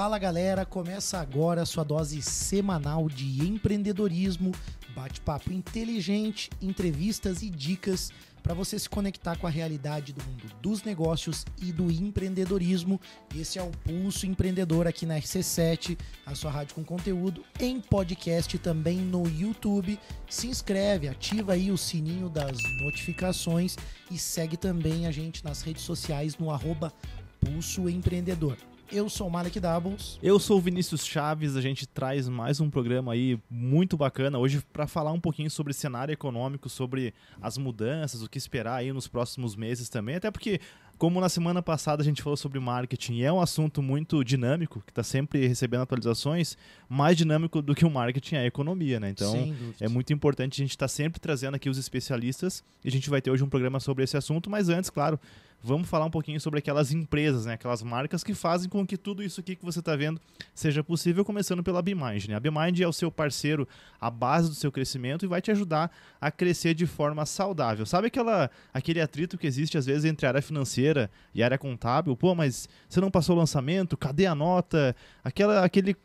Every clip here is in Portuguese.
Fala galera, começa agora a sua dose semanal de empreendedorismo, bate-papo inteligente, entrevistas e dicas para você se conectar com a realidade do mundo dos negócios e do empreendedorismo. Esse é o Pulso Empreendedor aqui na RC7, a sua rádio com conteúdo em podcast também no YouTube. Se inscreve, ativa aí o sininho das notificações e segue também a gente nas redes sociais no arroba Pulso Empreendedor. Eu sou o Malek Doubles. Eu sou o Vinícius Chaves, a gente traz mais um programa aí muito bacana hoje para falar um pouquinho sobre cenário econômico, sobre as mudanças, o que esperar aí nos próximos meses também, até porque como na semana passada a gente falou sobre marketing, é um assunto muito dinâmico, que está sempre recebendo atualizações, mais dinâmico do que o marketing é a economia, né? Então é muito importante a gente estar tá sempre trazendo aqui os especialistas e a gente vai ter hoje um programa sobre esse assunto, mas antes, claro, vamos falar um pouquinho sobre aquelas empresas, né? aquelas marcas que fazem com que tudo isso aqui que você está vendo seja possível, começando pela BeMind. Né? A BeMind é o seu parceiro, a base do seu crescimento e vai te ajudar a crescer de forma saudável. Sabe aquela, aquele atrito que existe às vezes entre a área financeira e a área contábil? Pô, mas você não passou o lançamento? Cadê a nota? Aquela, aquele,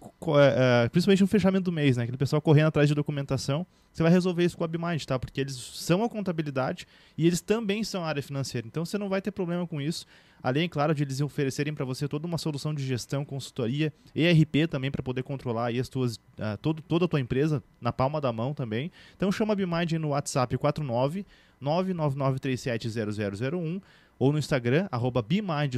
é, principalmente no fechamento do mês, né? aquele pessoal correndo atrás de documentação. Você vai resolver isso com a BeMind, tá? Porque eles são a contabilidade e eles também são a área financeira. Então você não vai ter problema com isso. Além, claro, de eles oferecerem para você toda uma solução de gestão, consultoria, ERP também para poder controlar aí as tuas, uh, todo, toda a tua empresa na palma da mão também. Então chama a BMind no WhatsApp 49 999370001 ou no Instagram, arroba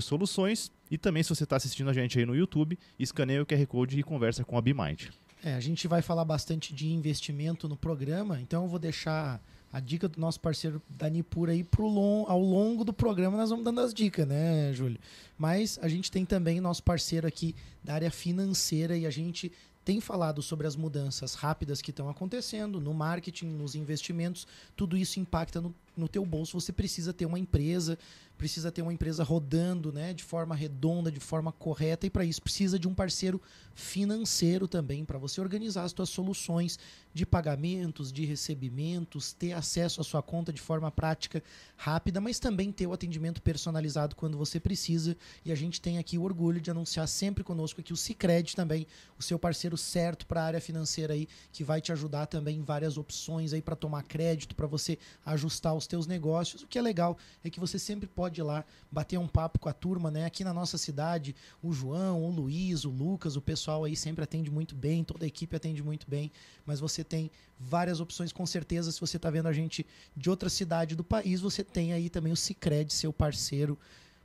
Soluções. E também, se você está assistindo a gente aí no YouTube, escaneia o QR Code e conversa com a BMind. É, a gente vai falar bastante de investimento no programa, então eu vou deixar a dica do nosso parceiro Dani Pura aí pro long, ao longo do programa nós vamos dando as dicas, né, Júlio? Mas a gente tem também nosso parceiro aqui da área financeira e a gente tem falado sobre as mudanças rápidas que estão acontecendo no marketing, nos investimentos, tudo isso impacta no, no teu bolso. Você precisa ter uma empresa, precisa ter uma empresa rodando né, de forma redonda, de forma correta, e para isso precisa de um parceiro financeiro também, para você organizar as suas soluções de pagamentos, de recebimentos, ter acesso à sua conta de forma prática, rápida, mas também ter o atendimento personalizado quando você precisa. E a gente tem aqui o orgulho de anunciar sempre conosco aqui o Cicred também, o seu parceiro certo para a área financeira aí, que vai te ajudar também em várias opções aí para tomar crédito, para você ajustar os teus negócios. O que é legal é que você sempre pode ir lá bater um papo com a turma, né? Aqui na nossa cidade, o João, o Luiz, o Lucas, o pessoal aí sempre atende muito bem, toda a equipe atende muito bem, mas você tem várias opções com certeza. Se você está vendo a gente de outra cidade do país, você tem aí também o Cicred, seu parceiro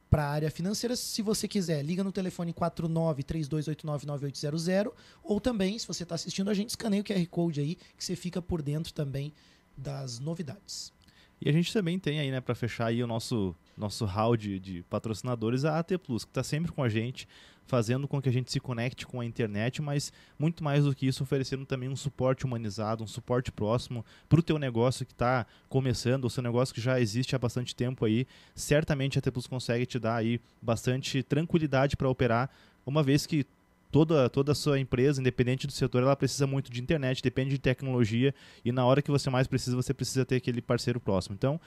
para a área financeira. Se você quiser, liga no telefone 4932899800 ou também, se você está assistindo a gente, escaneia o QR Code aí, que você fica por dentro também das novidades. E a gente também tem aí, né, para fechar aí o nosso nosso hall de, de patrocinadores, a AT Plus, que está sempre com a gente, fazendo com que a gente se conecte com a internet, mas muito mais do que isso, oferecendo também um suporte humanizado, um suporte próximo para o teu negócio que está começando, o seu negócio que já existe há bastante tempo aí. Certamente a AT Plus consegue te dar aí bastante tranquilidade para operar, uma vez que toda, toda a sua empresa, independente do setor, ela precisa muito de internet, depende de tecnologia e na hora que você mais precisa, você precisa ter aquele parceiro próximo. Então,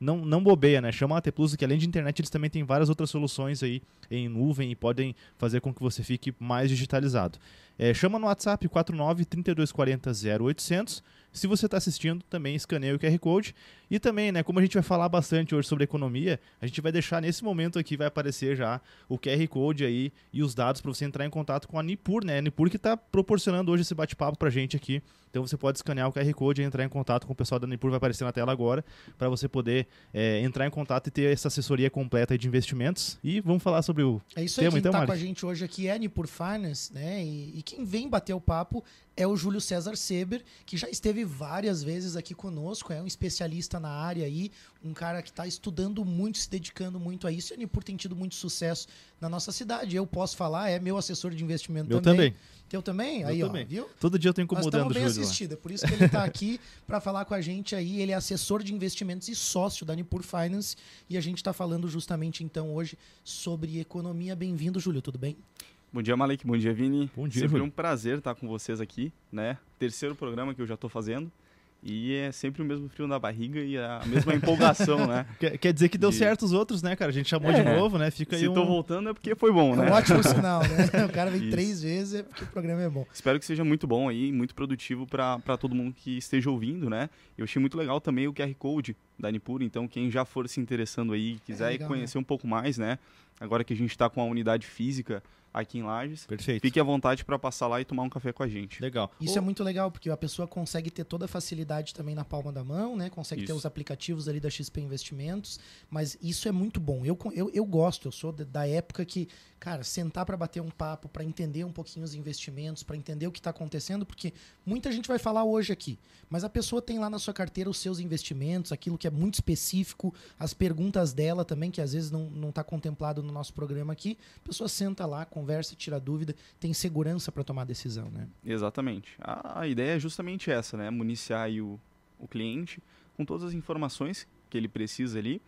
não, não bobeia, né? Chama a AT Plus, que além de internet, eles também têm várias outras soluções aí em nuvem e podem fazer com que você fique mais digitalizado. É, chama no WhatsApp 49 3240 0800 se você está assistindo, também escaneia o QR Code. E também, né, como a gente vai falar bastante hoje sobre economia, a gente vai deixar nesse momento aqui, vai aparecer já o QR Code aí e os dados para você entrar em contato com a Nipur, né? A Nipur que está proporcionando hoje esse bate-papo para a gente aqui. Então você pode escanear o QR Code e entrar em contato com o pessoal da Nipur, vai aparecer na tela agora, para você poder é, entrar em contato e ter essa assessoria completa de investimentos. E vamos falar sobre o é isso aí, tema, quem então, tá com a gente hoje aqui é a Nipur Finance, né? E, e quem vem bater o papo é o Júlio César Seber, que já esteve várias vezes aqui conosco, é um especialista na área aí, um cara que está estudando muito, se dedicando muito a isso, e a Nipur tem tido muito sucesso na nossa cidade. Eu posso falar, é meu assessor de investimento meu também. também. Teu também? aí, também. ó, viu? Todo dia eu tô incomodando Nós bem assistido, é por isso que ele está aqui para falar com a gente aí. Ele é assessor de investimentos e sócio da Nipur Finance, e a gente está falando justamente então hoje sobre economia. Bem-vindo, Júlio, tudo bem? Bom dia, Malek. Bom dia, Vini. Bom dia. Sempre um prazer estar com vocês aqui, né? Terceiro programa que eu já estou fazendo. E é sempre o mesmo frio na barriga e a mesma empolgação, né? Quer, quer dizer que deu De- certo os outros, né, cara? A gente chamou É. de novo, né? Fica aí Se um... tô voltando é porque foi bom, É né? um ótimo sinal, né? O cara vem Isso. três vezes é porque o programa é bom. Espero que seja muito bom aí, muito produtivo para todo mundo que esteja ouvindo, né? Eu achei muito legal também o QR Code da Nipur, então quem já for se interessando aí, quiser legal, conhecer um pouco mais, né? Agora que a gente está com a unidade física aqui em Lages, Perfeito. fique à vontade para passar lá e tomar um café com a gente. Legal. Isso Ô, é muito legal, porque a pessoa consegue ter toda a facilidade também na palma da mão, né? Consegue ter Isso. os aplicativos ali da XP Investimentos, mas isso é muito bom. Eu, eu, eu gosto, eu sou da- da época que, cara, sentar para bater um papo, para entender um pouquinho os investimentos, para entender o que está acontecendo, porque muita gente vai falar hoje aqui, mas a pessoa tem lá na sua carteira os seus investimentos, aquilo que é muito específico, as perguntas dela também, que às vezes não, não tá contemplado no nosso programa aqui. A pessoa senta lá, conversa, tira dúvida, tem segurança para tomar decisão, né? Exatamente. A, a ideia é justamente essa, né? Municiar o, o cliente com todas as informações que ele precisa ali.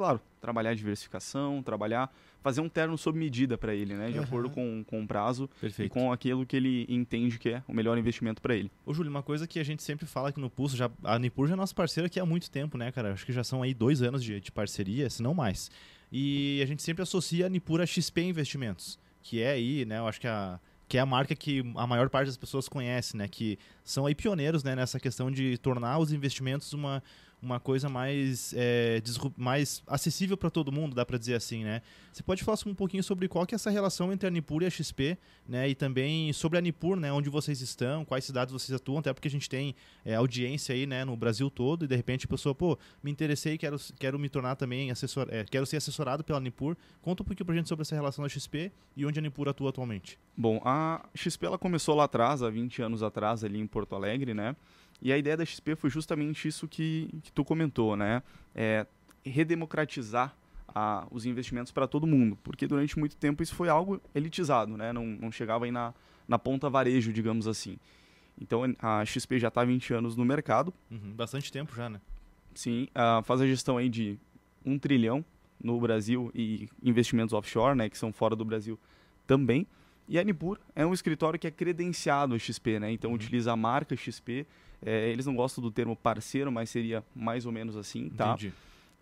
E, claro, trabalhar diversificação, trabalhar, fazer um terno sob medida para ele, né? De Aham. acordo com, com o prazo e Perfeito. com aquilo que ele entende que é o melhor investimento para ele. Ô, Júlio, uma coisa que a gente sempre fala aqui no Pulso, já, a Nipur já é nossa parceira aqui há muito tempo, né, cara? Acho que já são aí dois anos de, de parceria, se não mais. E a gente sempre associa a Nipur a XP Investimentos, que é aí, né, eu acho que a que é a marca que a maior parte das pessoas conhece, né, que são aí pioneiros, né, nessa questão de tornar os investimentos uma uma coisa mais, é, mais acessível para todo mundo, dá para dizer assim, né? Você pode falar um pouquinho sobre qual que é essa relação entre a Nipur e a XP, né? E também sobre a Nipur, né? Onde vocês estão, quais cidades vocês atuam, até porque a gente tem é, audiência aí, né? No Brasil todo e de repente a pessoa, pô, me interessei, quero, quero me tornar também assessor, é, quero ser assessorado pela Nipur. Conta um pouquinho pra gente sobre essa relação da XP e onde a Nipur atua atualmente. Bom, a XP ela começou lá atrás, há 20 anos atrás, ali em Porto Alegre, né? E a ideia da XP foi justamente isso que, que tu comentou, né? É redemocratizar a, os investimentos para todo mundo, porque durante muito tempo isso foi algo elitizado, né? Não, não chegava aí na, na ponta varejo, digamos assim. Então a XP já está há 20 anos no mercado, Uhum, bastante tempo já, né? sim, ah, faz a gestão aí de um trilhão no Brasil e investimentos offshore, né, que são fora do Brasil também. E a Nipur é um escritório que é credenciado a XP, né? Então Uhum. utiliza a marca XP. É, eles não gostam do termo parceiro, mas seria mais ou menos assim, tá? Entendi.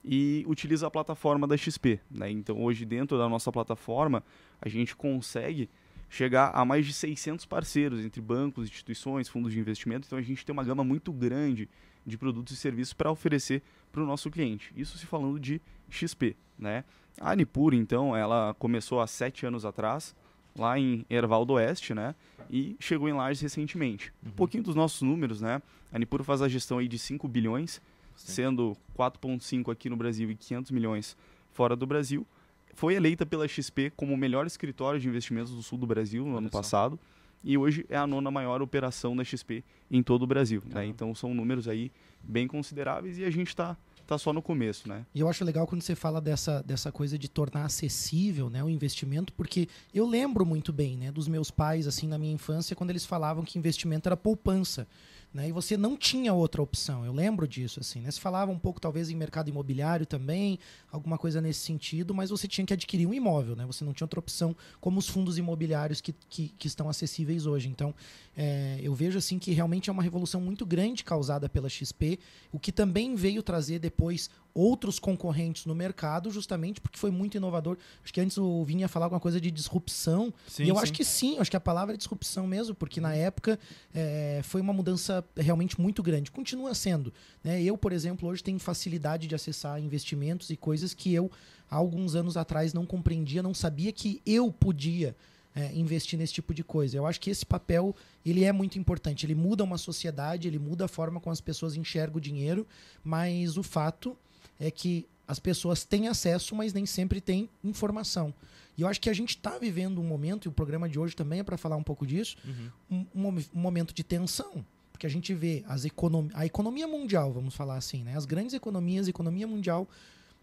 e utiliza a plataforma da XP. Né? Então, hoje, dentro da nossa plataforma, a gente consegue chegar a mais de 600 parceiros, entre bancos, instituições, fundos de investimento. Então, a gente tem uma gama muito grande de produtos e serviços para oferecer para o nosso cliente. Isso se falando de XP. Né? A Nipur, então, ela começou há sete anos atrás, lá em Erval do Oeste, né? e chegou em Lages recentemente. Um pouquinho dos nossos números, né? A Nipur faz a gestão aí de 5 bilhões, Sim. sendo 4,5 aqui no Brasil e 500 milhões fora do Brasil. Foi eleita pela XP como o melhor escritório de investimentos do sul do Brasil no Olha ano só. passado. E hoje é a nona maior operação da XP em todo o Brasil. né? Então são números aí bem consideráveis e a gente está tá só no começo, né? E eu acho legal quando você fala dessa, dessa coisa de tornar acessível né, o investimento, porque eu lembro muito bem né, dos meus pais, assim, na minha infância, quando eles falavam que investimento era poupança. Né, e você não tinha outra opção. Eu lembro disso, assim. Né? Se falava um pouco, talvez, em mercado imobiliário também, alguma coisa nesse sentido, mas você tinha que adquirir um imóvel, né? Você não tinha outra opção, como os fundos imobiliários que, que, que estão acessíveis hoje. Então, é, eu vejo assim que realmente é uma revolução muito grande causada pela XP, o que também veio trazer depois outros concorrentes no mercado, justamente porque foi muito inovador. Acho que antes o Vini ia falar alguma coisa de disrupção. Sim, e eu sim. acho que sim, acho que a palavra é disrupção mesmo, porque na época é, foi uma mudança realmente muito grande. Continua sendo. Né? Eu, por exemplo, hoje tenho facilidade de acessar investimentos e coisas que eu, há alguns anos atrás, não compreendia, não sabia que eu podia é, investir nesse tipo de coisa. Eu acho que esse papel ele é muito importante. Ele muda uma sociedade, ele muda a forma como as pessoas enxergam o dinheiro, mas o fato é que as pessoas têm acesso, mas nem sempre têm informação. E eu acho que a gente está vivendo um momento, e o programa de hoje também é para falar um pouco disso, Uhum. um, um momen- momento de tensão. Porque a gente vê as econom a economia mundial, vamos falar assim, né? as grandes economias, a economia mundial,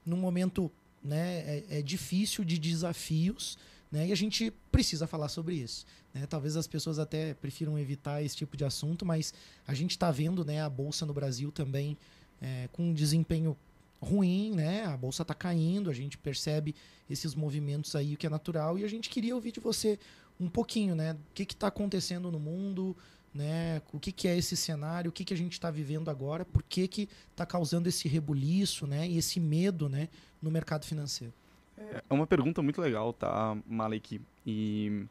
num momento né, é, é difícil de desafios, né? e a gente precisa falar sobre isso. Né? Talvez as pessoas até prefiram evitar esse tipo de assunto, mas a gente está vendo né, a Bolsa no Brasil também é, com um desempenho ruim, né? A bolsa está caindo, a gente percebe esses movimentos aí, o que é natural, e a gente queria ouvir de você um pouquinho, né? O que está acontecendo no mundo, né? O que, que é esse cenário? O que, que a gente está vivendo agora? Por que está causando esse rebuliço, né? E esse medo, né? No mercado financeiro. É uma pergunta muito legal, tá, Malek? E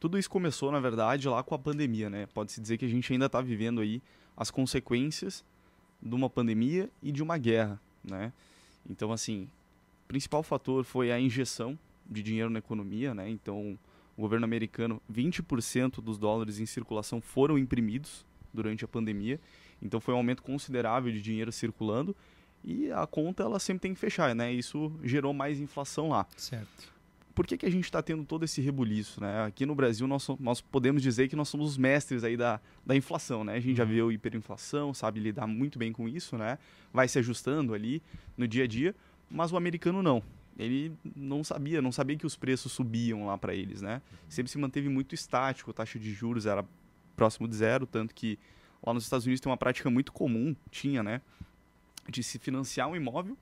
tudo isso começou, na verdade, lá com a pandemia, né? Pode-se dizer que a gente ainda está vivendo aí as consequências de uma pandemia e de uma guerra, né? Então, assim, o principal fator foi a injeção de dinheiro na economia, né? Então, o governo americano, 20% dos dólares em circulação foram imprimidos durante a pandemia. Então, foi um aumento considerável de dinheiro circulando e a conta ela sempre tem que fechar, né? Isso gerou mais inflação lá. Certo. Por que, que a gente está tendo todo esse rebuliço, né? Aqui no Brasil nós, nós podemos dizer que nós somos os mestres aí da, da inflação, né? A gente já uhum. viu hiperinflação, sabe lidar muito bem com isso, né? Vai se ajustando ali no dia a dia, mas o americano não. Ele não sabia, não sabia que os preços subiam lá para eles, né? Sempre se manteve muito estático, a taxa de juros era próximo de zero, tanto que lá nos Estados Unidos tem uma prática muito comum, tinha, né? De se financiar um imóvel,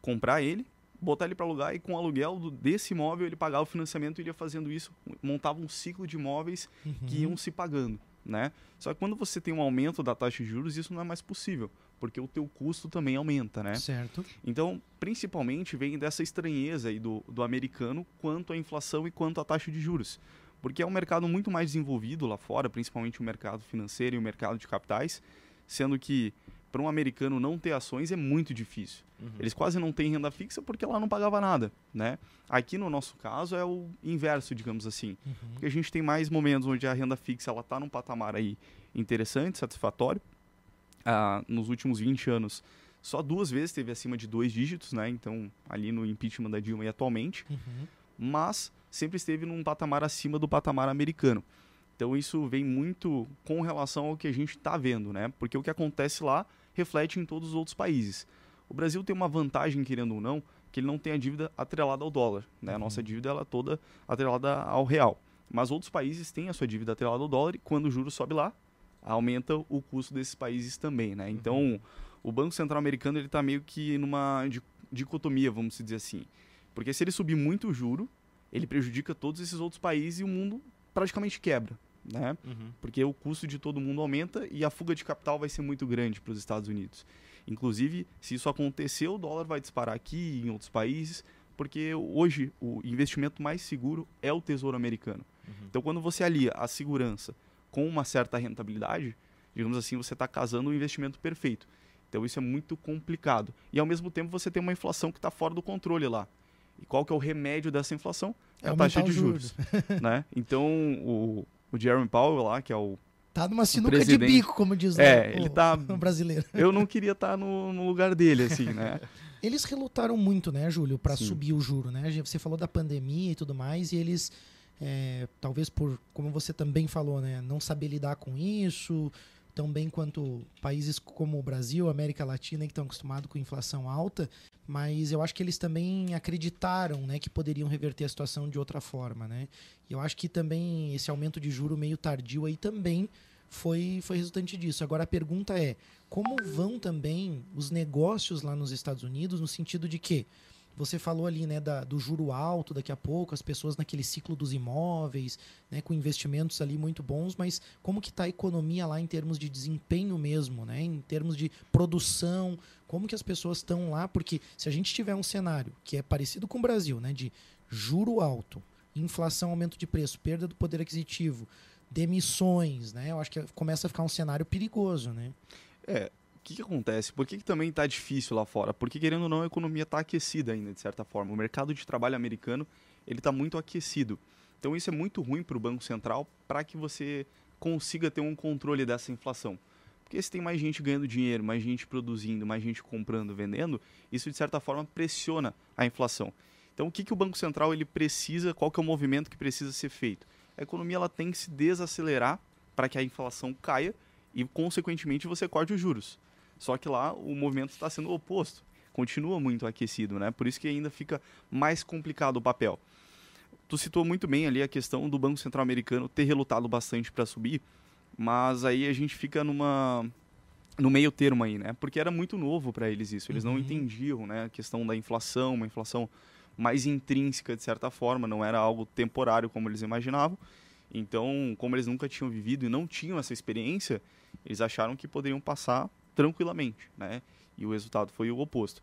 comprar ele botar ele para alugar e com o aluguel do, desse imóvel ele pagava o financiamento e ia fazendo isso, montava um ciclo de imóveis uhum. que iam se pagando, né? Só que quando você tem um aumento da taxa de juros, isso não é mais possível, porque o teu custo também aumenta, né? Certo. Então, principalmente vem dessa estranheza aí do, do americano quanto à inflação e quanto à taxa de juros. Porque é um mercado muito mais desenvolvido lá fora, principalmente o mercado financeiro e o mercado de capitais, sendo que para um americano não ter ações é muito difícil. Uhum. Eles quase não têm renda fixa porque lá não pagava nada, né? Aqui no nosso caso é o inverso, digamos assim, uhum. porque a gente tem mais momentos onde a renda fixa ela está num patamar aí interessante, satisfatório. Ah, nos últimos 20 anos, só duas vezes teve acima de dois dígitos, né? Então ali no impeachment da Dilma e atualmente, uhum. mas sempre esteve num patamar acima do patamar americano. Então isso vem muito com relação ao que a gente está vendo, né? Porque o que acontece lá reflete em todos os outros países. O Brasil tem uma vantagem, querendo ou não, que ele não tem a dívida atrelada ao dólar. Né? A nossa uhum. dívida ela é toda atrelada ao real. Mas outros países têm a sua dívida atrelada ao dólar e quando o juro sobe lá, aumenta o custo desses países também. Né? Então, uhum. o Banco Central Americano está meio que numa dicotomia, vamos dizer assim. Porque se ele subir muito o juro, ele prejudica todos esses outros países e o mundo praticamente quebra né? Uhum. Porque o custo de todo mundo aumenta e a fuga de capital vai ser muito grande para os Estados Unidos. Inclusive, se isso acontecer, o dólar vai disparar aqui e em outros países, porque hoje o investimento mais seguro é o Tesouro Americano. Uhum. Então, quando você alia a segurança com uma certa rentabilidade, digamos assim, você está casando o investimento perfeito. Então, isso é muito complicado. E, ao mesmo tempo, você tem uma inflação que está fora do controle lá. E qual que é o remédio dessa inflação? É, é a taxa de juros. juros. né? Então, o, o Jeremy Powell lá, que é o Tá numa sinuca de bico, como diz é, o, ele tá, o brasileiro. Eu não queria estar tá no, no, lugar dele, assim, né? eles relutaram muito, né, Júlio, para subir o juro, né? Você falou da pandemia e tudo mais, e eles, é, talvez por, como você também falou, né, não saber lidar com isso, tão bem quanto países como o Brasil, América Latina, que estão acostumados com inflação alta, mas eu acho que eles também acreditaram né, que poderiam reverter a situação de outra forma. Né? E eu acho que também esse aumento de juro meio tardio aí também foi, foi resultante disso. Agora a pergunta é, como vão também os negócios lá nos Estados Unidos, no sentido de que você falou ali, né, da, do juro alto daqui a pouco, as pessoas naquele ciclo dos imóveis, né, com investimentos ali muito bons, mas como que está a economia lá em termos de desempenho mesmo, né, em termos de produção, como que as pessoas estão lá? Porque se a gente tiver um cenário que é parecido com o Brasil, né, de juro alto, inflação, aumento de preço, perda do poder aquisitivo, demissões, né, eu acho que começa a ficar um cenário perigoso, né? É, que, que acontece? Por que, que também está difícil lá fora? Porque, querendo ou não, a economia está aquecida ainda, de certa forma. O mercado de trabalho americano ele está muito aquecido. Então, isso é muito ruim para o Banco Central para que você consiga ter um controle dessa inflação. Porque se tem mais gente ganhando dinheiro, mais gente produzindo, mais gente comprando, vendendo, isso de certa forma pressiona a inflação. Então, o que, que o Banco Central ele precisa, qual que é o movimento que precisa ser feito? A economia ela tem que se desacelerar para que a inflação caia e, consequentemente, você corte os juros. Só que lá o movimento está sendo oposto, continua muito aquecido, né? Por isso que ainda fica mais complicado o papel. Tu citou muito bem ali a questão do Banco Central Americano ter relutado bastante para subir, mas aí a gente fica numa no meio termo aí, né? Porque era muito novo para eles isso, eles uhum. não entendiam, né, a questão da inflação, uma inflação mais intrínseca de certa forma, não era algo temporário como eles imaginavam. Então, como eles nunca tinham vivido e não tinham essa experiência, eles acharam que poderiam passar tranquilamente, né? E o resultado foi o oposto.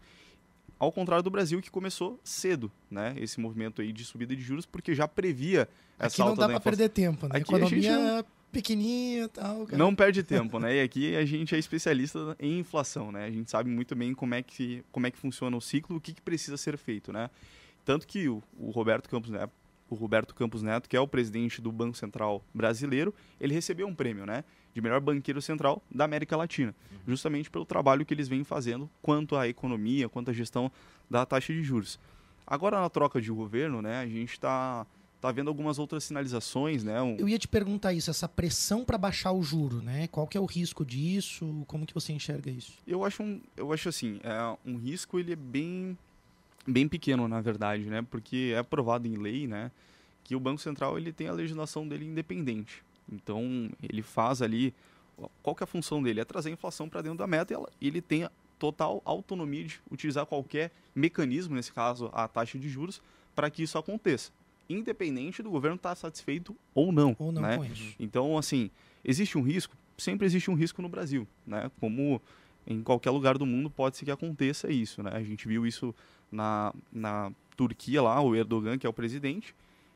Ao contrário do Brasil, que começou cedo, né? Esse movimento aí de subida de juros, porque já previa essa Aqui não alta dá da pra inflação. perder tempo, né? Aqui a Economia pequenininha e tal. cara. Não perde tempo, né? E aqui a gente é especialista em inflação, né? A gente sabe muito bem como é que, como é que funciona o ciclo, o que, que precisa ser feito, né? Tanto que o, o Roberto Campos Neto, o Roberto Campos Neto, que é o presidente do Banco Central brasileiro, ele recebeu um prêmio, né? De melhor banqueiro central da América Latina, justamente pelo trabalho que eles vêm fazendo quanto à economia, quanto à gestão da taxa de juros. Agora na troca de governo, né? A gente está tá vendo algumas outras sinalizações, né? Um- Eu ia te perguntar isso, essa pressão para baixar o juro, né? Qual que é o risco disso? Como que você enxerga isso? Eu acho, um, eu acho assim, é, um risco ele é bem, bem pequeno, na verdade, né? Porque é aprovado em lei, né? Que o Banco Central ele tem a legislação dele independente. Então, ele faz ali... Qual que é a função dele? É trazer a inflação para dentro da meta e ela- ele tem a total autonomia de utilizar qualquer mecanismo, nesse caso, a taxa de juros, para que isso aconteça. Independente do governo estar satisfeito ou não. Ou não né? com isso? Então, assim, existe um risco? Sempre existe um risco no Brasil, né? Como em qualquer lugar do mundo pode ser que aconteça isso, né? A gente viu isso na, na Turquia lá, o Erdogan, que é o presidente,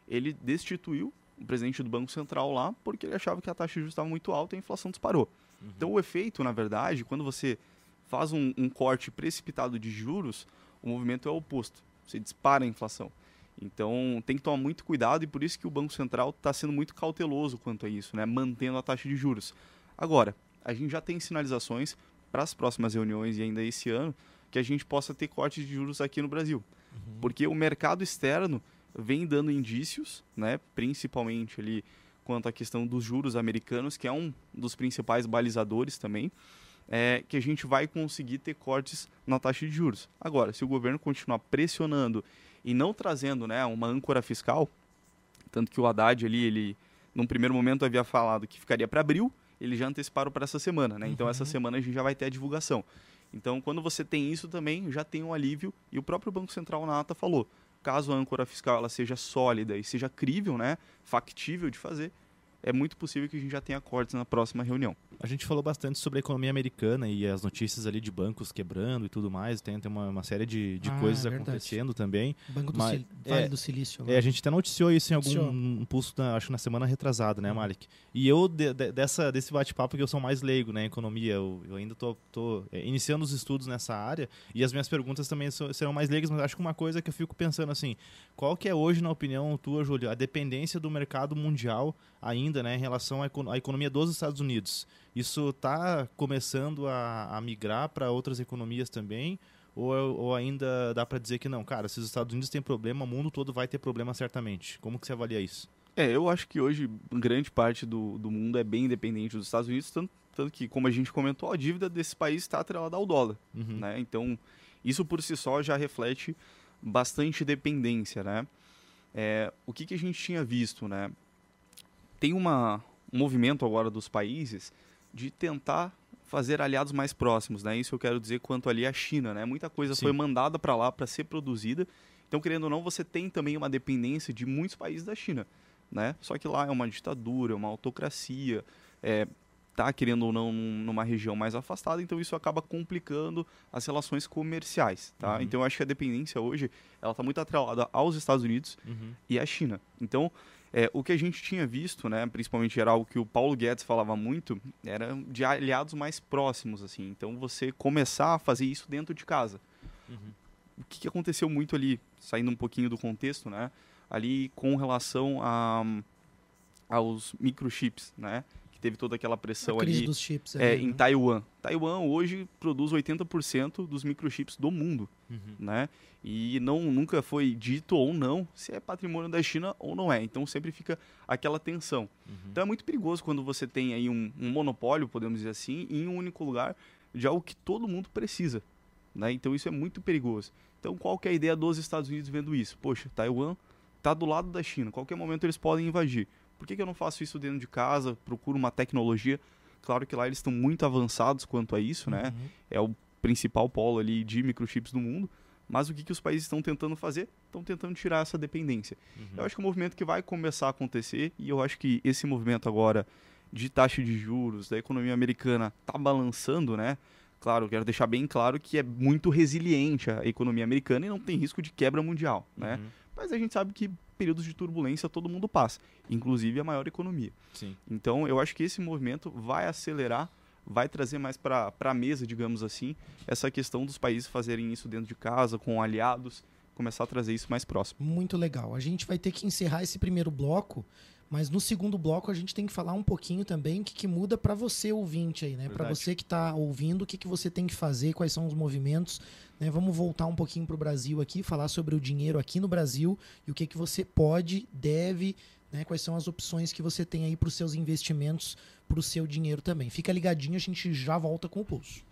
ele destituiu o presidente do Banco Central lá porque ele achava que a taxa de juros estava muito alta e a inflação disparou. Então, o efeito, na verdade, quando você faz um, um corte precipitado de juros, o movimento é o oposto. Você dispara a inflação. Então tem que tomar muito cuidado e por isso que o Banco Central está sendo muito cauteloso quanto a isso, né? mantendo a taxa de juros. Agora, a gente já tem sinalizações para as próximas reuniões e ainda esse ano que a gente possa ter cortes de juros aqui no Brasil. Porque o mercado externo vem dando indícios, né? principalmente ali quanto à questão dos juros americanos, que é um dos principais balizadores também, é, que a gente vai conseguir ter cortes na taxa de juros. Agora, se o governo continuar pressionando e não trazendo né, uma âncora fiscal, tanto que o Haddad ali, ele, num primeiro momento havia falado que ficaria para abril, eles já anteciparam para essa semana, né? Então essa semana a gente já vai ter a divulgação. Então quando você tem isso também, já tem um alívio e o próprio Banco Central na ata falou, caso a âncora fiscal ela seja sólida e seja crível, né, factível de fazer, é muito possível que a gente já tenha cortes na próxima reunião. A gente falou bastante sobre a economia americana e as notícias ali de bancos quebrando e tudo mais. Tem, tem uma, uma série de, de Ah, coisas é acontecendo também. Banco do Mas- Sil- Vale é, do Silício. É, a gente até noticiou isso em algum Noticiou. um pulso, na- acho que na semana retrasada, né, Malik? E eu, de- de- dessa, desse bate-papo, que eu sou mais leigo né, em economia, eu, eu ainda tô, tô, é, iniciando os estudos nessa área e as minhas perguntas também so- serão mais leigas, mas acho que uma coisa que eu fico pensando assim, qual que é hoje, na opinião tua, Júlio, a dependência do mercado mundial ainda, né, em relação à, econo- à economia dos Estados Unidos? Isso está começando a, a migrar para outras economias também? Ou, ou ainda dá para dizer que não, cara, se os Estados Unidos têm problema, o mundo todo vai ter problema certamente. Como que você avalia isso? É, eu acho que hoje grande parte do, do mundo é bem dependente dos Estados Unidos, tanto, tanto que, como a gente comentou, a dívida desse país está atrelada ao dólar. Uhum. né? Então, isso por si só já reflete bastante dependência, né? É, o que, que a gente tinha visto, né? Tem uma, um movimento agora dos países de tentar fazer aliados mais próximos, né? Isso eu quero dizer quanto ali à China, né? Muita coisa Sim. foi mandada para lá para ser produzida. Então, querendo ou não, você tem também uma dependência de muitos países da China, né? Só que lá é uma ditadura, é uma autocracia, é, tá querendo ou não num- numa região mais afastada, então isso acaba complicando as relações comerciais, tá? Uhum. Então eu acho que a dependência hoje ela está muito atrelada aos Estados Unidos Uhum. e à China. Então é, o que a gente tinha visto, né, principalmente era algo que o Paulo Guedes falava muito, era de aliados mais próximos, assim. Então você começar a fazer isso dentro de casa. Uhum. O que, que aconteceu muito ali, saindo um pouquinho do contexto, né, ali com relação a, aos microchips, né, que teve toda aquela A pressão crise ali dos chips. é, ali, em né? Taiwan. Taiwan hoje produz 80% dos microchips do mundo, Uhum. né? E não nunca foi dito ou não se é patrimônio da China ou não é. Então sempre fica aquela tensão. Uhum. Então é muito perigoso quando você tem aí um, um monopólio, podemos dizer assim, em um único lugar de algo que todo mundo precisa, né? Então isso é muito perigoso. Então qual que é a ideia dos Estados Unidos vendo isso? Poxa, Taiwan está do lado da China. Qualquer momento eles podem invadir. Por que, que eu não faço isso dentro de casa? Procuro uma tecnologia. Claro que lá eles estão muito avançados quanto a isso, né? Uhum. É o principal polo ali de microchips do mundo. Mas o que, que os países estão tentando fazer? Estão tentando tirar essa dependência. Uhum. Eu acho que é um movimento que vai começar a acontecer e eu acho que esse movimento agora de taxa de juros da economia americana está balançando, né? Claro, quero deixar bem claro que é muito resiliente a economia americana e não tem risco de quebra mundial, né? Uhum. Mas a gente sabe que períodos de turbulência todo mundo passa, inclusive a maior economia. Sim. Então, eu acho que esse movimento vai acelerar, vai trazer mais para a mesa, digamos assim, essa questão dos países fazerem isso dentro de casa, com aliados, começar a trazer isso mais próximo. Muito legal. A gente vai ter que encerrar esse primeiro bloco, mas no segundo bloco a gente tem que falar um pouquinho também o que, que muda para você ouvinte aí, né? Para você que está ouvindo, o que, que você tem que fazer, quais são os movimentos. Né? Vamos voltar um pouquinho para o Brasil aqui, falar sobre o dinheiro aqui no Brasil e o que, que você pode, deve, né? quais são as opções que você tem aí para os seus investimentos, para o seu dinheiro também. Fica ligadinho, a gente já volta com o pulso.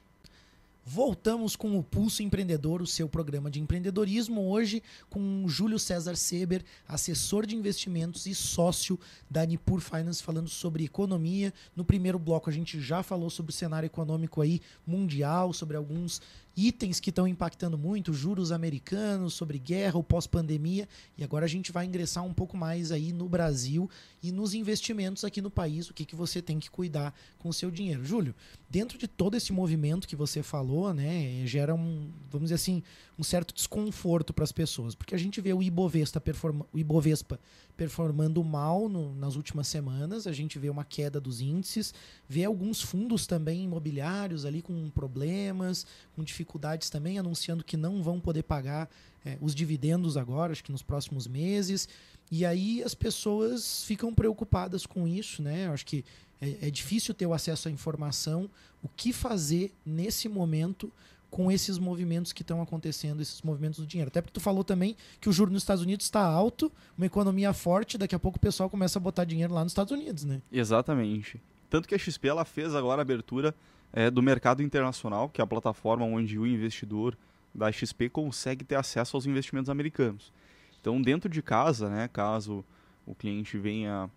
Voltamos com o Pulso Empreendedor, o seu programa de empreendedorismo, hoje com Júlio César Seber, assessor de investimentos e sócio da Nipur Finance, falando sobre economia. No primeiro bloco a gente já falou sobre o cenário econômico aí mundial, sobre alguns itens que estão impactando muito, juros americanos, sobre guerra, o pós-pandemia, e agora a gente vai ingressar um pouco mais aí no Brasil e nos investimentos aqui no país, o que, que você tem que cuidar com o seu dinheiro. Júlio, dentro de todo esse movimento que você falou, né, gera um, vamos dizer assim, um certo desconforto para as pessoas, porque a gente vê o Ibovespa, performa, o Ibovespa performando mal no, nas últimas semanas, a gente vê uma queda dos índices, vê alguns fundos também imobiliários ali com problemas, com dificuldades também, anunciando que não vão poder pagar é, os dividendos agora, acho que nos próximos meses. E aí as pessoas ficam preocupadas com isso, né? Eu acho que é, é difícil ter o acesso à informação, o que fazer nesse momento com esses movimentos que estão acontecendo, esses movimentos do dinheiro. Até porque tu falou também que o juro nos Estados Unidos está alto, uma economia forte, daqui a pouco o pessoal começa a botar dinheiro lá nos Estados Unidos, né? Exatamente. Tanto que a XP ela fez agora a abertura é, do mercado internacional, que é a plataforma onde o investidor da XP consegue ter acesso aos investimentos americanos. Então, dentro de casa, né, caso o cliente venha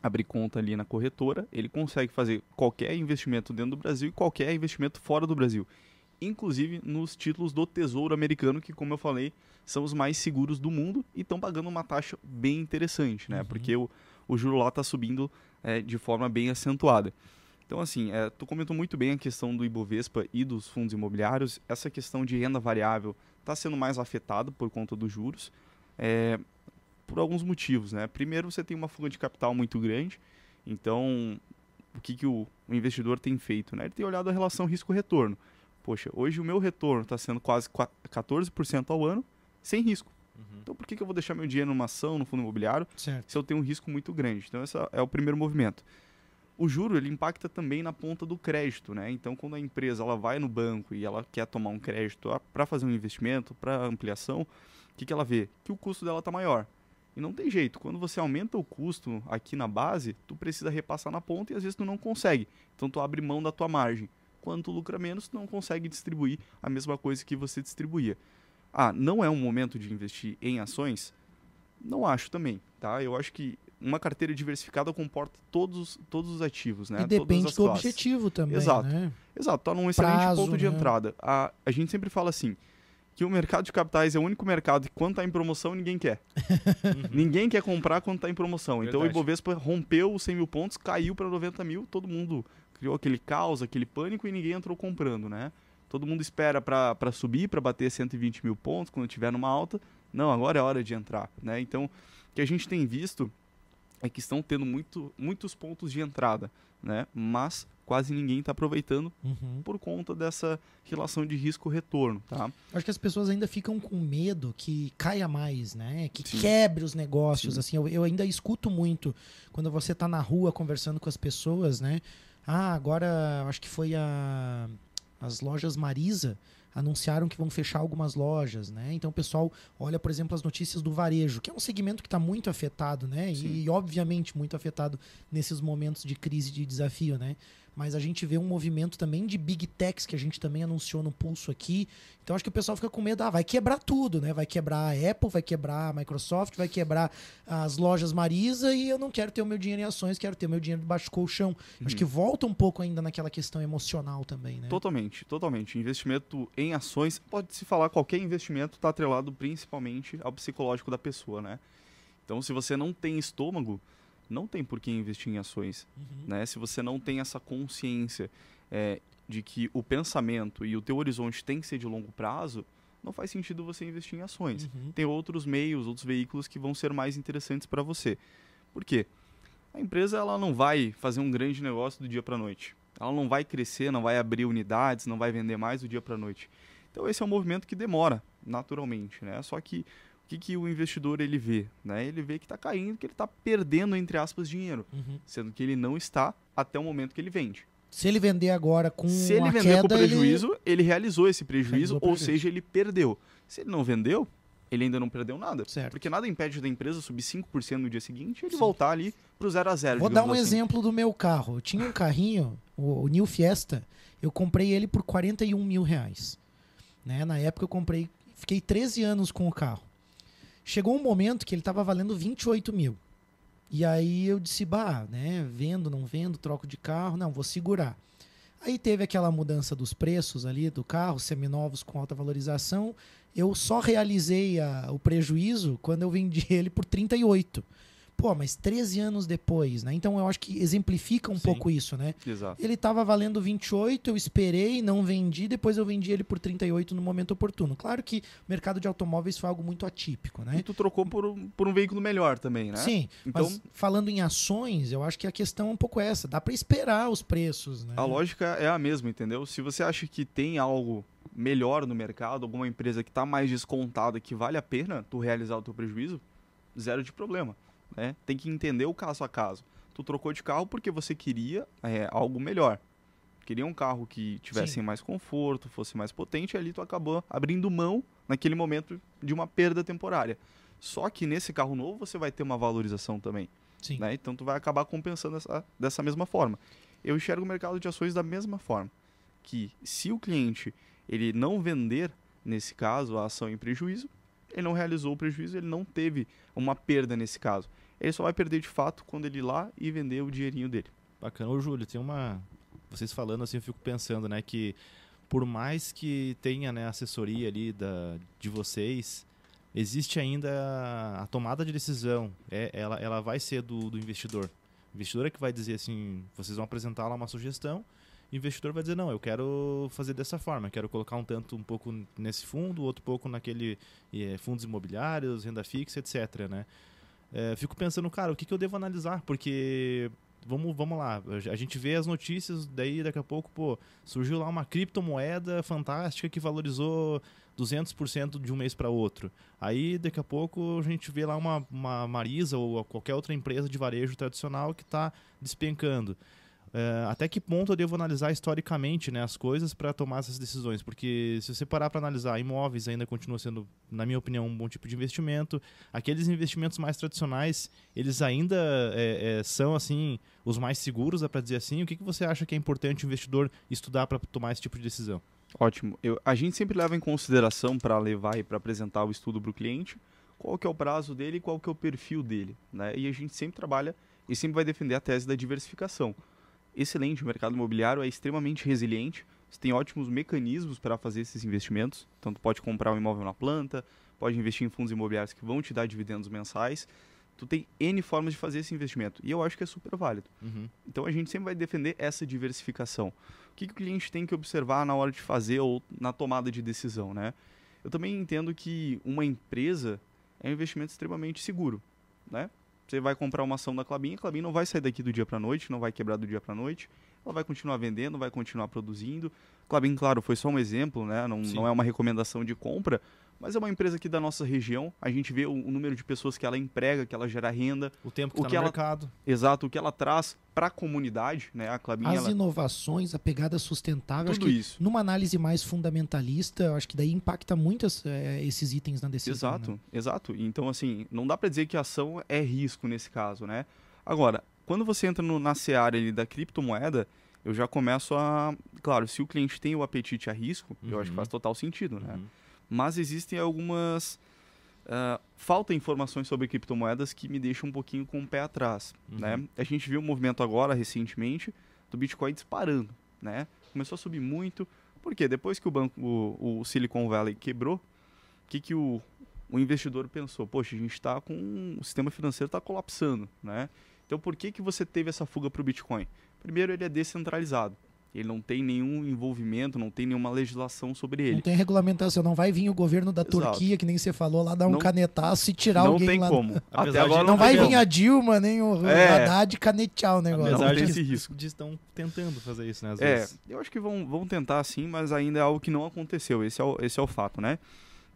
abrir conta ali na corretora, ele consegue fazer qualquer investimento dentro do Brasil e qualquer investimento fora do Brasil. Inclusive nos títulos do Tesouro Americano, que, como eu falei, são os mais seguros do mundo e estão pagando uma taxa bem interessante, né? Uhum. Porque o, o juro lá está subindo é, de forma bem acentuada. Então, assim, é, tu comentou muito bem a questão do Ibovespa e dos fundos imobiliários. Essa questão de renda variável está sendo mais afetada por conta dos juros, é, por alguns motivos, né? Primeiro, você tem uma fuga de capital muito grande. Então, o que, que o, o investidor tem feito? Né? Ele tem olhado a relação risco-retorno. Poxa, hoje o meu retorno está sendo quase qua- 14% ao ano, sem risco. Uhum. Então, por que, que eu vou deixar meu dinheiro numa ação, no fundo imobiliário, Certo. se eu tenho um risco muito grande. Então, esse é o primeiro movimento. O juro ele impacta também na ponta do crédito, né? Então, quando a empresa ela vai no banco e ela quer tomar um crédito para fazer um investimento, para ampliação, o que, que ela vê? Que o custo dela está maior. E não tem jeito. Quando você aumenta o custo aqui na base, tu precisa repassar na ponta e às vezes tu não consegue. Então, tu abre mão da tua margem. Quando tu lucra menos, tu não consegue distribuir a mesma coisa que você distribuía. Ah, não é um momento de investir em ações? Não acho também, tá? Eu acho que uma carteira diversificada comporta todos, todos os ativos, né? E Todas depende as do classes. objetivo também, Exato. né? Exato, tá num excelente Prazo, ponto de né? entrada. A, a gente sempre fala assim, que o mercado de capitais é o único mercado que quando tá em promoção ninguém quer. ninguém quer comprar quando tá em promoção. Então o Verdade. Ibovespa rompeu os 100 mil pontos, caiu para 90 mil, todo mundo criou aquele caos, aquele pânico e ninguém entrou comprando, né? Todo mundo espera para subir, para bater 120 mil pontos quando tiver numa alta. Não, agora é hora de entrar, né? Então, o que a gente tem visto é que estão tendo muito, muitos pontos de entrada, né? Mas quase ninguém está aproveitando Uhum. por conta dessa relação de risco-retorno, tá? Acho que as pessoas ainda ficam com medo que caia mais, né? Que Sim. quebre os negócios. Sim. Assim, eu, eu ainda escuto muito quando você tá na rua conversando com as pessoas, né? Ah, agora acho que foi a, as lojas Marisa anunciaram que vão fechar algumas lojas, né? Então o pessoal olha, por exemplo, as notícias do varejo, que é um segmento que está muito afetado, né? E, Sim. obviamente muito afetado nesses momentos de crise de desafio, né? Mas a gente vê um movimento também de big techs que a gente também anunciou no pulso aqui. Então acho que o pessoal fica com medo, ah, vai quebrar tudo, né? Vai quebrar a Apple, vai quebrar a Microsoft, vai quebrar as lojas Marisa e eu não quero ter o meu dinheiro em ações, quero ter o meu dinheiro debaixo do colchão. Acho que volta um pouco ainda naquela questão emocional também, né? Totalmente, totalmente. Investimento em ações, pode-se falar qualquer investimento está atrelado principalmente ao psicológico da pessoa, né? Então, se você não tem estômago, não tem por que investir em ações, Uhum. né? Se você não tem essa consciência é, de que o pensamento e o teu horizonte tem que ser de longo prazo, não faz sentido você investir em ações. Uhum. Tem outros meios, outros veículos que vão ser mais interessantes para você. Por quê? A empresa ela não vai fazer um grande negócio do dia para noite. Ela não vai crescer, não vai abrir unidades, não vai vender mais do dia para noite. Então esse é um movimento que demora, naturalmente, né? Só que o que, que o investidor ele vê? Né? Ele vê que está caindo, que ele está perdendo, entre aspas, dinheiro. Uhum. Sendo que ele não está até o momento que ele vende. Se ele vender agora com Se ele vender queda, com prejuízo, ele... realizou esse prejuízo, Realizou o ou prejuízo. seja, ele perdeu. Se ele não vendeu, ele ainda não perdeu nada. ele... Certo. Porque nada impede da empresa subir 5% no dia seguinte e ele Sim. voltar ali pro 0 a 0 Vou dar um assim. exemplo do meu carro. Eu tinha um carrinho, o, o New Fiesta, eu comprei ele por 41 mil reais. Né? Na época eu comprei, fiquei 13 anos com o carro. Chegou um momento que ele estava valendo 28 mil. E aí eu disse, bah, né, vendo, não vendo, troco de carro, não, vou segurar. Aí teve aquela mudança dos preços ali do carro, seminovos com alta valorização. Eu só realizei a- o prejuízo quando eu vendi ele por 38. Pô, mas 13 anos depois, né? Então eu acho que exemplifica um Sim. pouco isso, né? Exato. Ele estava valendo 28, eu esperei, não vendi, depois eu vendi ele por 38 no momento oportuno. Claro que o mercado de automóveis foi algo muito atípico, E né? tu trocou por um, por um veículo melhor também, né? Sim, Então, mas falando em ações, eu acho que a questão é um pouco essa. Dá para esperar os preços, né? a lógica é a mesma, entendeu? Se você acha que tem algo melhor no mercado, alguma empresa que está mais descontada, que vale a pena tu realizar o teu prejuízo, zero de problema, né? Tem que entender o caso a caso. Tu trocou de carro porque você queria é, algo melhor. Queria um carro que tivesse Sim. mais conforto, fosse mais potente, e ali tu acabou abrindo mão naquele momento de uma perda temporária. Só que nesse carro novo você vai ter uma valorização também. Sim. né? Então tu vai acabar compensando essa, dessa mesma forma. Eu enxergo o mercado de ações da mesma forma, que se o cliente ele não vender nesse caso a ação em prejuízo, ele não realizou o prejuízo, ele não teve uma perda nesse caso. Ele só vai perder de fato quando ele ir lá e vender o dinheirinho dele. Bacana. Ô, Júlio, tem uma. Vocês falando assim, eu fico pensando, né, que por mais que tenha né, assessoria ali da, de vocês, existe ainda a tomada de decisão. É, ela, ela vai ser do, do investidor. O investidor é que vai dizer assim, vocês vão apresentar lá uma sugestão, o investidor vai dizer, não, eu quero fazer dessa forma, quero colocar um tanto um pouco nesse fundo, outro pouco naquele eh, fundos imobiliários, renda fixa, etc. Né? É, fico pensando, cara, o que, que eu devo analisar? Porque vamos, vamos lá, a gente vê as notícias, daí daqui a pouco, pô, surgiu lá uma criptomoeda fantástica que valorizou 200% de um mês para outro. Aí daqui a pouco a gente vê lá uma, uma Marisa ou qualquer outra empresa de varejo tradicional que está despencando. É, até que ponto eu devo analisar historicamente né, as coisas para tomar essas decisões? Porque se você parar para analisar, imóveis ainda continua sendo, na minha opinião, um bom tipo de investimento. Aqueles investimentos mais tradicionais, eles ainda é, é, são assim os mais seguros, é para dizer assim. O que, que você acha que é importante o investidor estudar para tomar esse tipo de decisão? Ótimo. Eu, a gente sempre leva em consideração para levar e para apresentar o estudo para o cliente qual que é o prazo dele e qual que é o perfil dele. Né? E a gente sempre trabalha e sempre vai defender a tese da diversificação. Excelente, o mercado imobiliário é extremamente resiliente, você tem ótimos mecanismos para fazer esses investimentos. Então, tu pode comprar um imóvel na planta, pode investir em fundos imobiliários que vão te dar dividendos mensais. Tu tem N formas de fazer esse investimento. E eu acho que é super válido. Uhum. Então a gente sempre vai defender essa diversificação. O que, que o cliente tem que observar na hora de fazer ou na tomada de decisão, né? Eu também entendo que uma empresa é um investimento extremamente seguro, né? Você vai comprar uma ação da Clabin, a Clabin não vai sair daqui do dia para noite, não vai quebrar do dia para noite. Ela vai continuar vendendo, vai continuar produzindo. Clabin, claro, foi só um exemplo, né? Não, Sim. não é uma recomendação de compra, mas é uma empresa aqui da nossa região. A gente vê o, o número de pessoas que ela emprega, que ela gera renda. O tempo que O está que no ela- mercado. Exato, o que ela traz para a comunidade, né? A Clabin, As ela, inovações, a pegada sustentável, acho tudo que isso. numa análise mais fundamentalista, eu acho que daí impacta muito as- eh, esses itens na decisão. Exato, né? exato. Então, assim, não dá para dizer que a ação é risco nesse caso, né? Agora, quando você entra no, na seara ali da criptomoeda, eu já começo a. Claro, se o cliente tem o apetite a risco, eu acho que Uhum. faz total sentido, né? Uhum. Mas existem algumas. ah, falta informações sobre criptomoedas que me deixam um pouquinho com o pé atrás, Uhum. né? A gente viu um movimento agora, recentemente, do Bitcoin disparando, né? Começou a subir muito, Porque depois que o banco, o, o Silicon Valley quebrou, o que, que o, o investidor pensou? Poxa, a gente está com. O sistema financeiro está colapsando, né? Então por que, que você teve essa fuga para o Bitcoin? Primeiro, ele é descentralizado. Ele não tem nenhum envolvimento, não tem nenhuma legislação sobre ele. Não tem regulamentação, não vai vir o governo da Exato. Turquia, que nem você falou, lá dar um Não- canetaço e tirar não alguém tem lá. como. Até agora de- Não vai tem vir como. a Dilma, nem o É. Haddad canetear o negócio. Não Apesar tem de, esse risco. de estão tentando fazer isso, né? Às É, vezes. eu acho que vão, vão tentar sim, mas ainda é algo que não aconteceu. Esse é o, esse é o fato, né?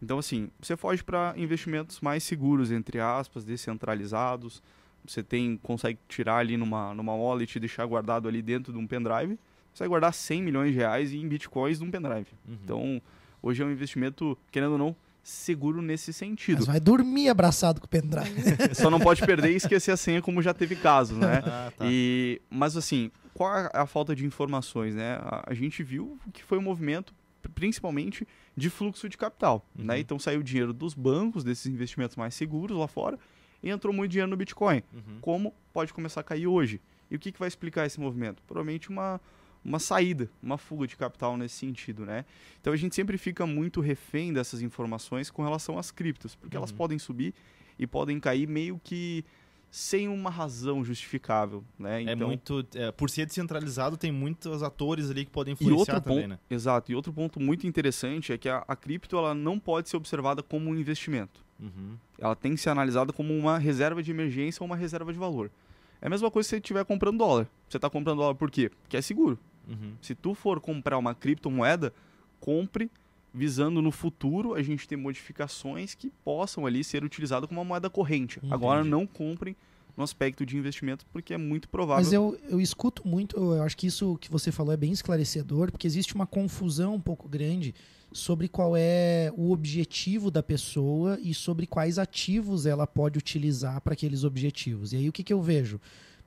Então, assim, você foge para investimentos mais seguros, entre aspas, descentralizados. Você tem, consegue tirar ali numa, numa wallet e deixar guardado ali dentro de um pendrive. Você vai guardar 100 milhões de reais em bitcoins num pendrive. Uhum. Então, hoje é um investimento, querendo ou não, seguro nesse sentido. Mas vai dormir abraçado com o pendrive. Só não pode perder e esquecer a senha, como já teve casos, né? Ah, tá. E, mas assim, qual é a falta de informações, né? A, a gente viu que foi um movimento pr- principalmente de fluxo de capital, Uhum. né? Então saiu dinheiro dos bancos, desses investimentos mais seguros lá fora, e entrou muito dinheiro no Bitcoin. Uhum. Como pode começar a cair hoje? E o que, que vai explicar esse movimento? Provavelmente uma, uma saída, uma fuga de capital nesse sentido, né? Então a gente sempre fica muito refém dessas informações com relação às criptos, porque elas Uhum. podem subir e podem cair meio que sem uma razão justificável, né? É muito. é, por ser descentralizado, tem muitos atores ali que podem influenciar também, ponto, né? exato. E outro ponto muito interessante é que a, a cripto ela não pode ser observada como um investimento. Uhum. Ela tem que ser analisada como uma reserva de emergência ou uma reserva de valor. É a mesma coisa se você estiver comprando dólar. Você está comprando dólar por quê? Porque é seguro. Uhum. Se tu for comprar uma criptomoeda, compre visando no futuro a gente ter modificações que possam ali ser utilizadas como uma moeda corrente. Entendi. Agora não comprem no aspecto de investimento porque é muito provável. Mas eu, eu escuto muito, eu acho que isso que você falou é bem esclarecedor, porque existe uma confusão um pouco grande sobre qual é o objetivo da pessoa e sobre quais ativos ela pode utilizar para aqueles objetivos. E aí o que, que eu vejo?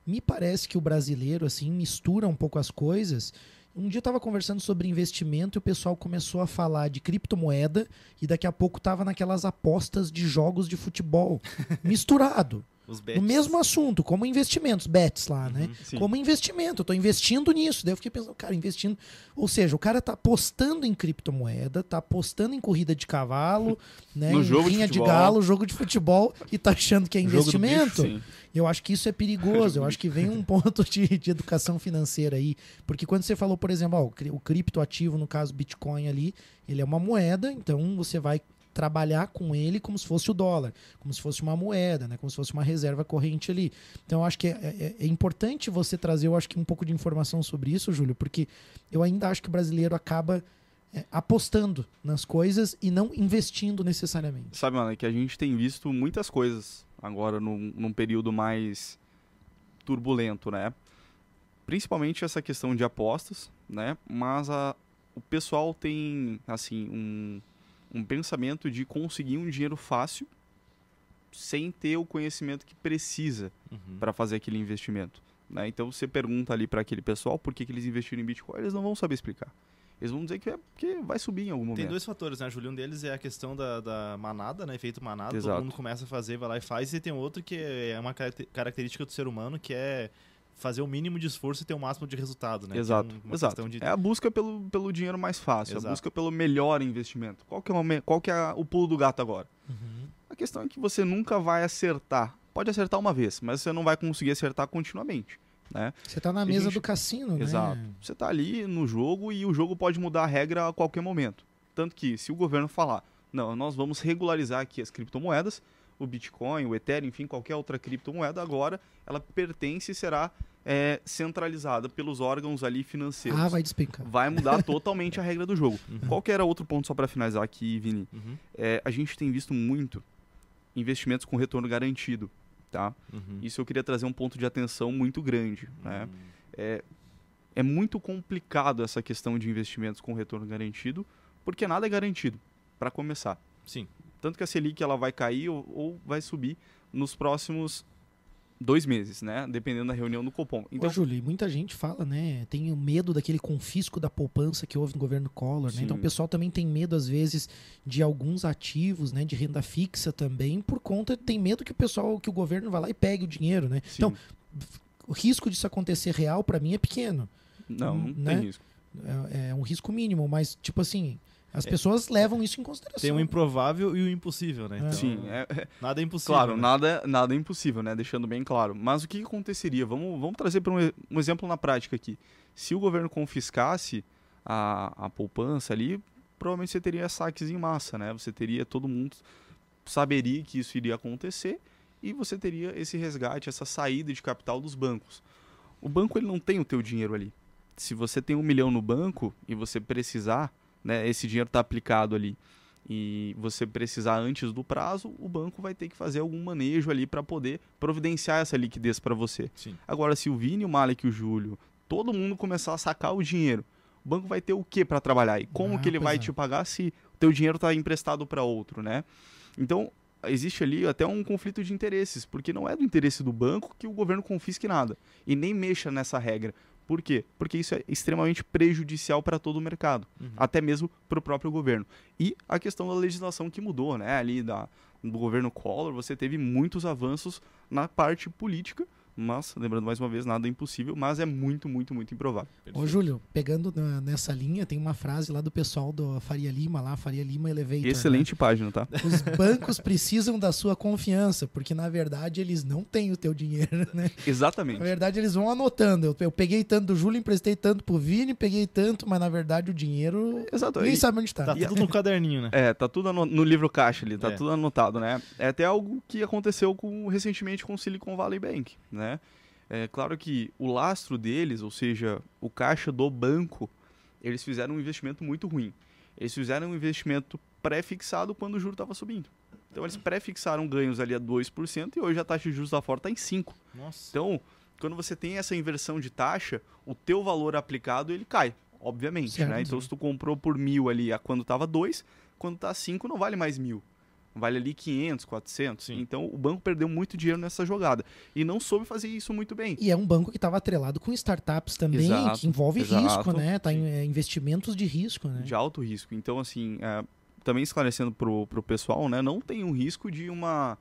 Me parece que o brasileiro assim mistura um pouco as coisas. Um dia eu estava conversando sobre investimento e o pessoal começou a falar de criptomoeda e daqui a pouco estava naquelas apostas de jogos de futebol misturado. Os No bets. mesmo assunto, como investimentos, bets lá, né? Uhum. Como investimento, eu tô investindo nisso. Daí eu fiquei pensando, cara, investindo. Ou seja, o cara tá apostando em criptomoeda, tá apostando em corrida de cavalo, né? No em jogo de de, galo, jogo de futebol, e tá achando que é bicho, investimento. Sim. Eu acho que isso é perigoso. Eu acho que vem um ponto de, de educação financeira aí. Porque quando você falou, por exemplo, ó, o criptoativo, no caso Bitcoin ali, ele é uma moeda, então você vai trabalhar com ele como se fosse o dólar, como se fosse uma moeda, né? como se fosse uma reserva corrente ali. Então eu acho que é, é- é importante você trazer, eu acho que um pouco de informação sobre isso, Júlio, porque eu ainda acho que o brasileiro acaba é, apostando nas coisas e não investindo necessariamente. Sabe, mano, é que a gente tem visto muitas coisas agora num, num período mais turbulento, né? Principalmente essa questão de apostas, né? Mas a, o pessoal tem, assim, um, um pensamento de conseguir um dinheiro fácil sem ter o conhecimento que precisa Uhum. para fazer aquele investimento. Né? Então você pergunta ali para aquele pessoal por que, que eles investiram em Bitcoin, eles não vão saber explicar. Eles vão dizer que é porque vai subir em algum momento. Tem dois fatores, né, Júlio? Um deles é a questão da, da manada, né? Efeito manada. Exato. Todo mundo começa a fazer, vai lá e faz. E tem outro que é uma caracte- característica do ser humano, que é fazer o mínimo de esforço e ter o máximo de resultado, né? Exato, é exato. de- É a busca pelo, pelo dinheiro mais fácil, a Exato. busca pelo melhor investimento. Qual que é, qual que é o pulo do gato agora? A questão é que você nunca vai acertar. Pode acertar uma vez, mas você não vai conseguir acertar continuamente. Né? Você tá na E mesa gente- do cassino, né? Exato. Você está ali no jogo e o jogo pode mudar a regra a qualquer momento. Tanto que se o governo falar, não, nós vamos regularizar aqui as criptomoedas, o Bitcoin, o Ethereum, enfim, qualquer outra criptomoeda, agora ela pertence e será é, centralizada pelos órgãos ali financeiros. Ah, vai despencar. Vai mudar totalmente a regra do jogo. Uhum. Qual que era outro ponto só para finalizar aqui, Vini? Uhum, É, a gente tem visto muito investimentos com retorno garantido, tá? uhum. Isso eu queria trazer um ponto de atenção muito grande, né? Hum. É, é muito complicado essa questão de investimentos com retorno garantido, porque nada é garantido, para começar. Sim. Tanto que a Selic ela vai cair ou, ou vai subir nos próximos dois meses, né? Dependendo da reunião do Copom. Então, Ô, Júlio, muita gente fala, né? Tem o medo daquele confisco da poupança que houve no governo Collor, né? Então o pessoal também tem medo, às vezes, de alguns ativos, né? De renda fixa também, por conta, tem medo que o pessoal, que o governo vá lá e pegue o dinheiro, né? sim. Então, o risco disso acontecer real, para mim, é pequeno. não, não né? tem risco. é, é um risco mínimo, mas, tipo assim, as pessoas levam isso em consideração. Tem o improvável e o impossível, né? É. Então, Sim, é, é- Nada é impossível. claro, né? nada, nada é impossível, né? Deixando bem claro. Mas o que, aconteceria? Vamos, vamos trazer para um, um exemplo na prática aqui. Se o governo confiscasse a, a poupança ali, provavelmente você teria saques em massa, né? Você teria todo mundo saberia que isso iria acontecer e você teria esse resgate, essa saída de capital dos bancos. O banco ele não tem o teu dinheiro ali. Se você tem um milhão no banco e você precisar, né, esse dinheiro está aplicado ali e você precisar antes do prazo, o banco vai ter que fazer algum manejo ali para poder providenciar essa liquidez para você. Sim. Agora, se o Vini, o Malek e o Júlio, todo mundo começar a sacar o dinheiro, o banco vai ter o que para trabalhar? E como Ah, que ele vai é. te pagar se o teu dinheiro está emprestado para outro, né? Então, existe ali até um conflito de interesses, porque não é do interesse do banco que o governo confisque nada e nem mexa nessa regra. Por quê? Porque isso é extremamente prejudicial para todo o mercado, Uhum. até mesmo para o próprio governo. E a questão da legislação que mudou, né? Ali da, do governo Collor, você teve muitos avanços na parte política, mas, lembrando mais uma vez, nada é impossível, mas é muito, muito, muito improvável. Ô, Júlio, pegando na- nessa linha, tem uma frase lá do pessoal do Faria Lima, lá, Faria Lima Elevator. né? Excelente página, tá? Os bancos precisam da sua confiança, porque na verdade eles não têm o teu dinheiro, né? Exatamente. Na verdade eles vão anotando. Eu, eu peguei tanto do Júlio, emprestei tanto pro Vini, peguei tanto, mas na verdade o dinheiro Exato. nem E- sabe onde tá. Tá tudo no caderninho, né? É, tá tudo no livro caixa ali, tá É. tudo anotado, né? É até algo que aconteceu com, recentemente com o Silicon Valley Bank, né? É claro que o lastro deles, ou seja, o caixa do banco, eles fizeram um investimento muito ruim. Eles fizeram um investimento pré-fixado quando o juro estava subindo. Então eles pré-fixaram ganhos ali a 2% e hoje a taxa de juros lá fora está em 5%. Nossa. Então, quando você tem essa inversão de taxa, o teu valor aplicado ele cai, obviamente, né? Então, se tu comprou por mil ali a quando tava dois, quando tá cinco não vale mais mil. Vale ali 500, 400. Sim. Então, o banco perdeu muito dinheiro nessa jogada. E não soube fazer isso muito bem. E é um banco que estava atrelado com startups também, Exato, que envolve exato. risco, né? Tá em é, investimentos de risco, né? de alto risco. Então, assim, é, também esclarecendo pro, pro pessoal, né, não tem um risco de uma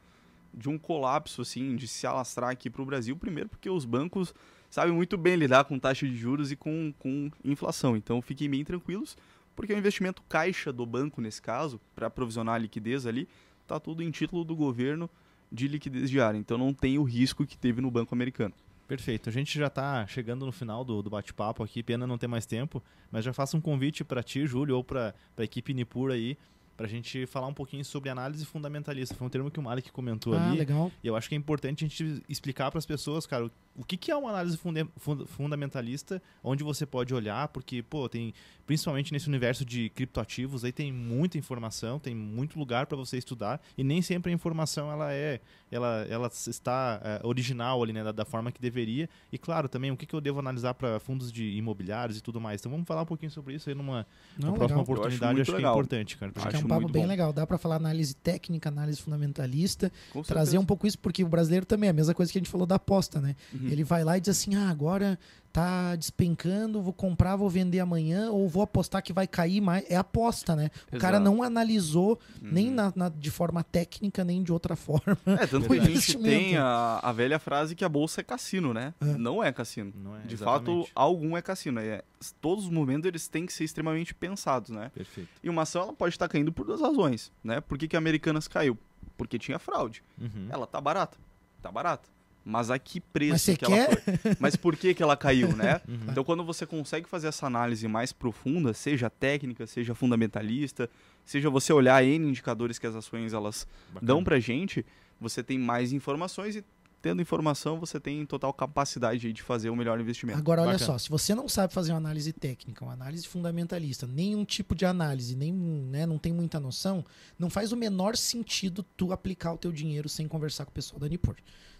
de um colapso, assim, de se alastrar aqui pro Brasil, primeiro porque os bancos sabem muito bem lidar com taxa de juros e com, com inflação. Então, fiquem bem tranquilos, porque o investimento caixa do banco, nesse caso, para provisionar a liquidez ali, tá tudo em título do governo de liquidez diária. Então, não tem o risco que teve no banco americano. Perfeito. A gente já está chegando no final do, do bate-papo aqui, pena não ter mais tempo, mas já faço um convite para ti, Júlio, ou para a equipe Nipur aí, para a gente falar um pouquinho sobre análise fundamentalista. Foi um termo que o Malik comentou Ah, ali. legal. E eu acho que é importante a gente explicar para as pessoas, cara, o- o que, que é uma análise funde- fun- fundamentalista, onde você pode olhar, porque, pô, tem, principalmente nesse universo de criptoativos, aí tem muita informação, tem muito lugar para você estudar, e nem sempre a informação ela é, ela, ela está é, original ali, né, da, da forma que deveria. E claro, também o que, que eu devo analisar para fundos de imobiliários e tudo mais. Então vamos falar um pouquinho sobre isso aí numa, Não, numa próxima oportunidade, muito acho, que é importante, cara. Acho é Acho um papo bem bom. legal. Dá pra falar análise técnica, análise fundamentalista, trazer um pouco isso, porque o brasileiro também é a mesma coisa que a gente falou da aposta, né? Uhum. Ele vai lá e diz assim: ah, agora tá despencando, vou comprar, vou vender amanhã, ou vou apostar que vai cair mais. É aposta, né? O cara não analisou nem Uhum. na, na- de forma técnica, nem de outra forma. É, tanto que a gente investimento. tem a, a velha frase que a bolsa é cassino, né? É. Não é cassino. Não é, De exatamente. fato, algum é cassino. É, todos os momentos eles têm que ser extremamente pensados, né? Perfeito. E uma ação ela pode estar caindo por duas razões, né? Por que, que a Americanas caiu? Porque tinha fraude. Uhum. Ela tá barata. Tá barata. Mas a que preço Mas você que ela quer? foi? Mas por que, que ela caiu, né? Uhum. Então, quando você consegue fazer essa análise mais profunda, seja técnica, seja fundamentalista, seja você olhar N indicadores que as ações elas Bacana. dão pra gente, você tem mais informações e tendo informação, você tem total capacidade de fazer o melhor investimento. Agora, olha Bacana. só, se você não sabe fazer uma análise técnica, uma análise fundamentalista, nenhum tipo de análise, nem, né, não tem muita noção, não faz o menor sentido tu aplicar o teu dinheiro sem conversar com o pessoal da Nipur.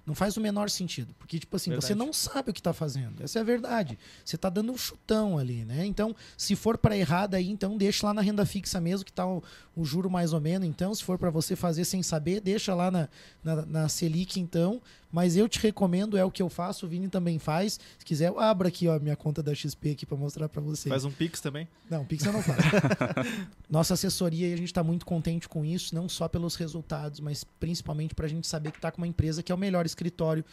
Não faz o menor sentido. Porque, tipo assim, você Verdade. não sabe o que tá fazendo. Essa é a verdade. Você tá dando um chutão ali, né? Então, se for para errado aí, então deixa lá na renda fixa mesmo, que tá o, o juro mais ou menos. Então, se for para você fazer sem saber, deixa lá na, na, na Selic, então. Mas eu te recomendo, é o que eu faço, o Vini também faz. Se quiser, eu abro aqui ó, a minha conta da XP aqui para mostrar para vocês. Faz um Pix também? Não, Pix eu não faço. Nossa assessoria, a gente está muito contente com isso, não só pelos resultados, mas principalmente para a gente saber que está com uma empresa que é o melhor escritório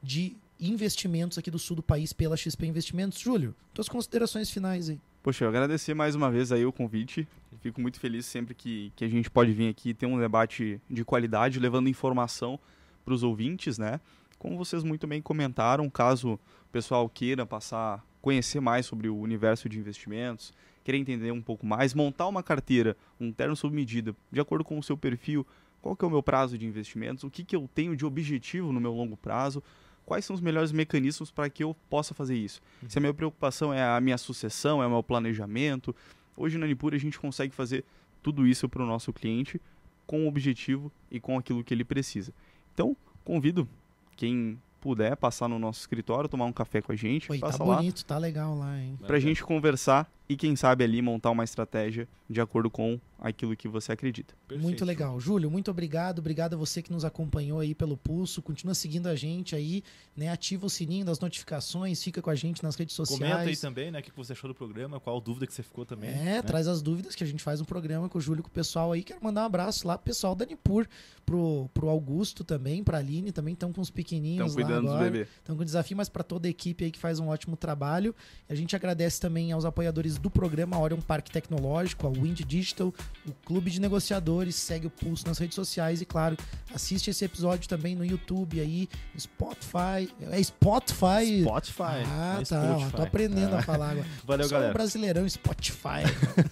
de investimentos aqui do sul do país pela XP Investimentos. Júlio, tuas considerações finais aí. Poxa, eu agradecer mais uma vez aí o convite. Fico muito feliz sempre que, que a gente pode vir aqui ter um debate de qualidade, levando informação para os ouvintes, né? Como vocês muito bem comentaram, caso o pessoal queira passar, conhecer mais sobre o universo de investimentos, querer entender um pouco mais, montar uma carteira, um terno sob medida, de acordo com o seu perfil, qual que é o meu prazo de investimentos, o que, que eu tenho de objetivo no meu longo prazo, quais são os melhores mecanismos para que eu possa fazer isso. Uhum. Se a minha preocupação é a minha sucessão, é o meu planejamento, hoje na Nipura a gente consegue fazer tudo isso para o nosso cliente com o objetivo e com aquilo que ele precisa. Então, convido quem puder passar no nosso escritório, tomar um café com a gente. Oi, passa tá lá, bonito, tá legal lá, hein? Pra gente conversar e quem sabe ali montar uma estratégia de acordo com aquilo que você acredita. Perfeito. Muito legal. Júlio, muito obrigado. Obrigado a você que nos acompanhou aí pelo Pulso. Continua seguindo a gente aí, né? Ativa o sininho das notificações, fica com a gente nas redes sociais. Comenta aí também, né? O que você achou do programa, qual dúvida que você ficou também. É, né? traz as dúvidas que a gente faz um programa com o Júlio, com o pessoal aí. Quero mandar um abraço lá pro pessoal da Nipur, pro, pro Augusto também, pra Aline também, estão com os pequenininhos Estão cuidando lá dos bebês. Estão com desafio, mas para toda a equipe aí que faz um ótimo trabalho. E a gente agradece também aos apoiadores do programa Orion Parque Tecnológico, ao Wind Digital, o Clube de Negociadores, segue o Pulso nas redes sociais e, claro, assiste esse episódio também no YouTube aí, Spotify. É Spotify? Spotify. Ah, é tá. Spotify. Tô aprendendo a falar agora. Valeu, Sou galera. um brasileirão Spotify.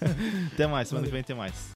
Até mais, semana que vem tem mais.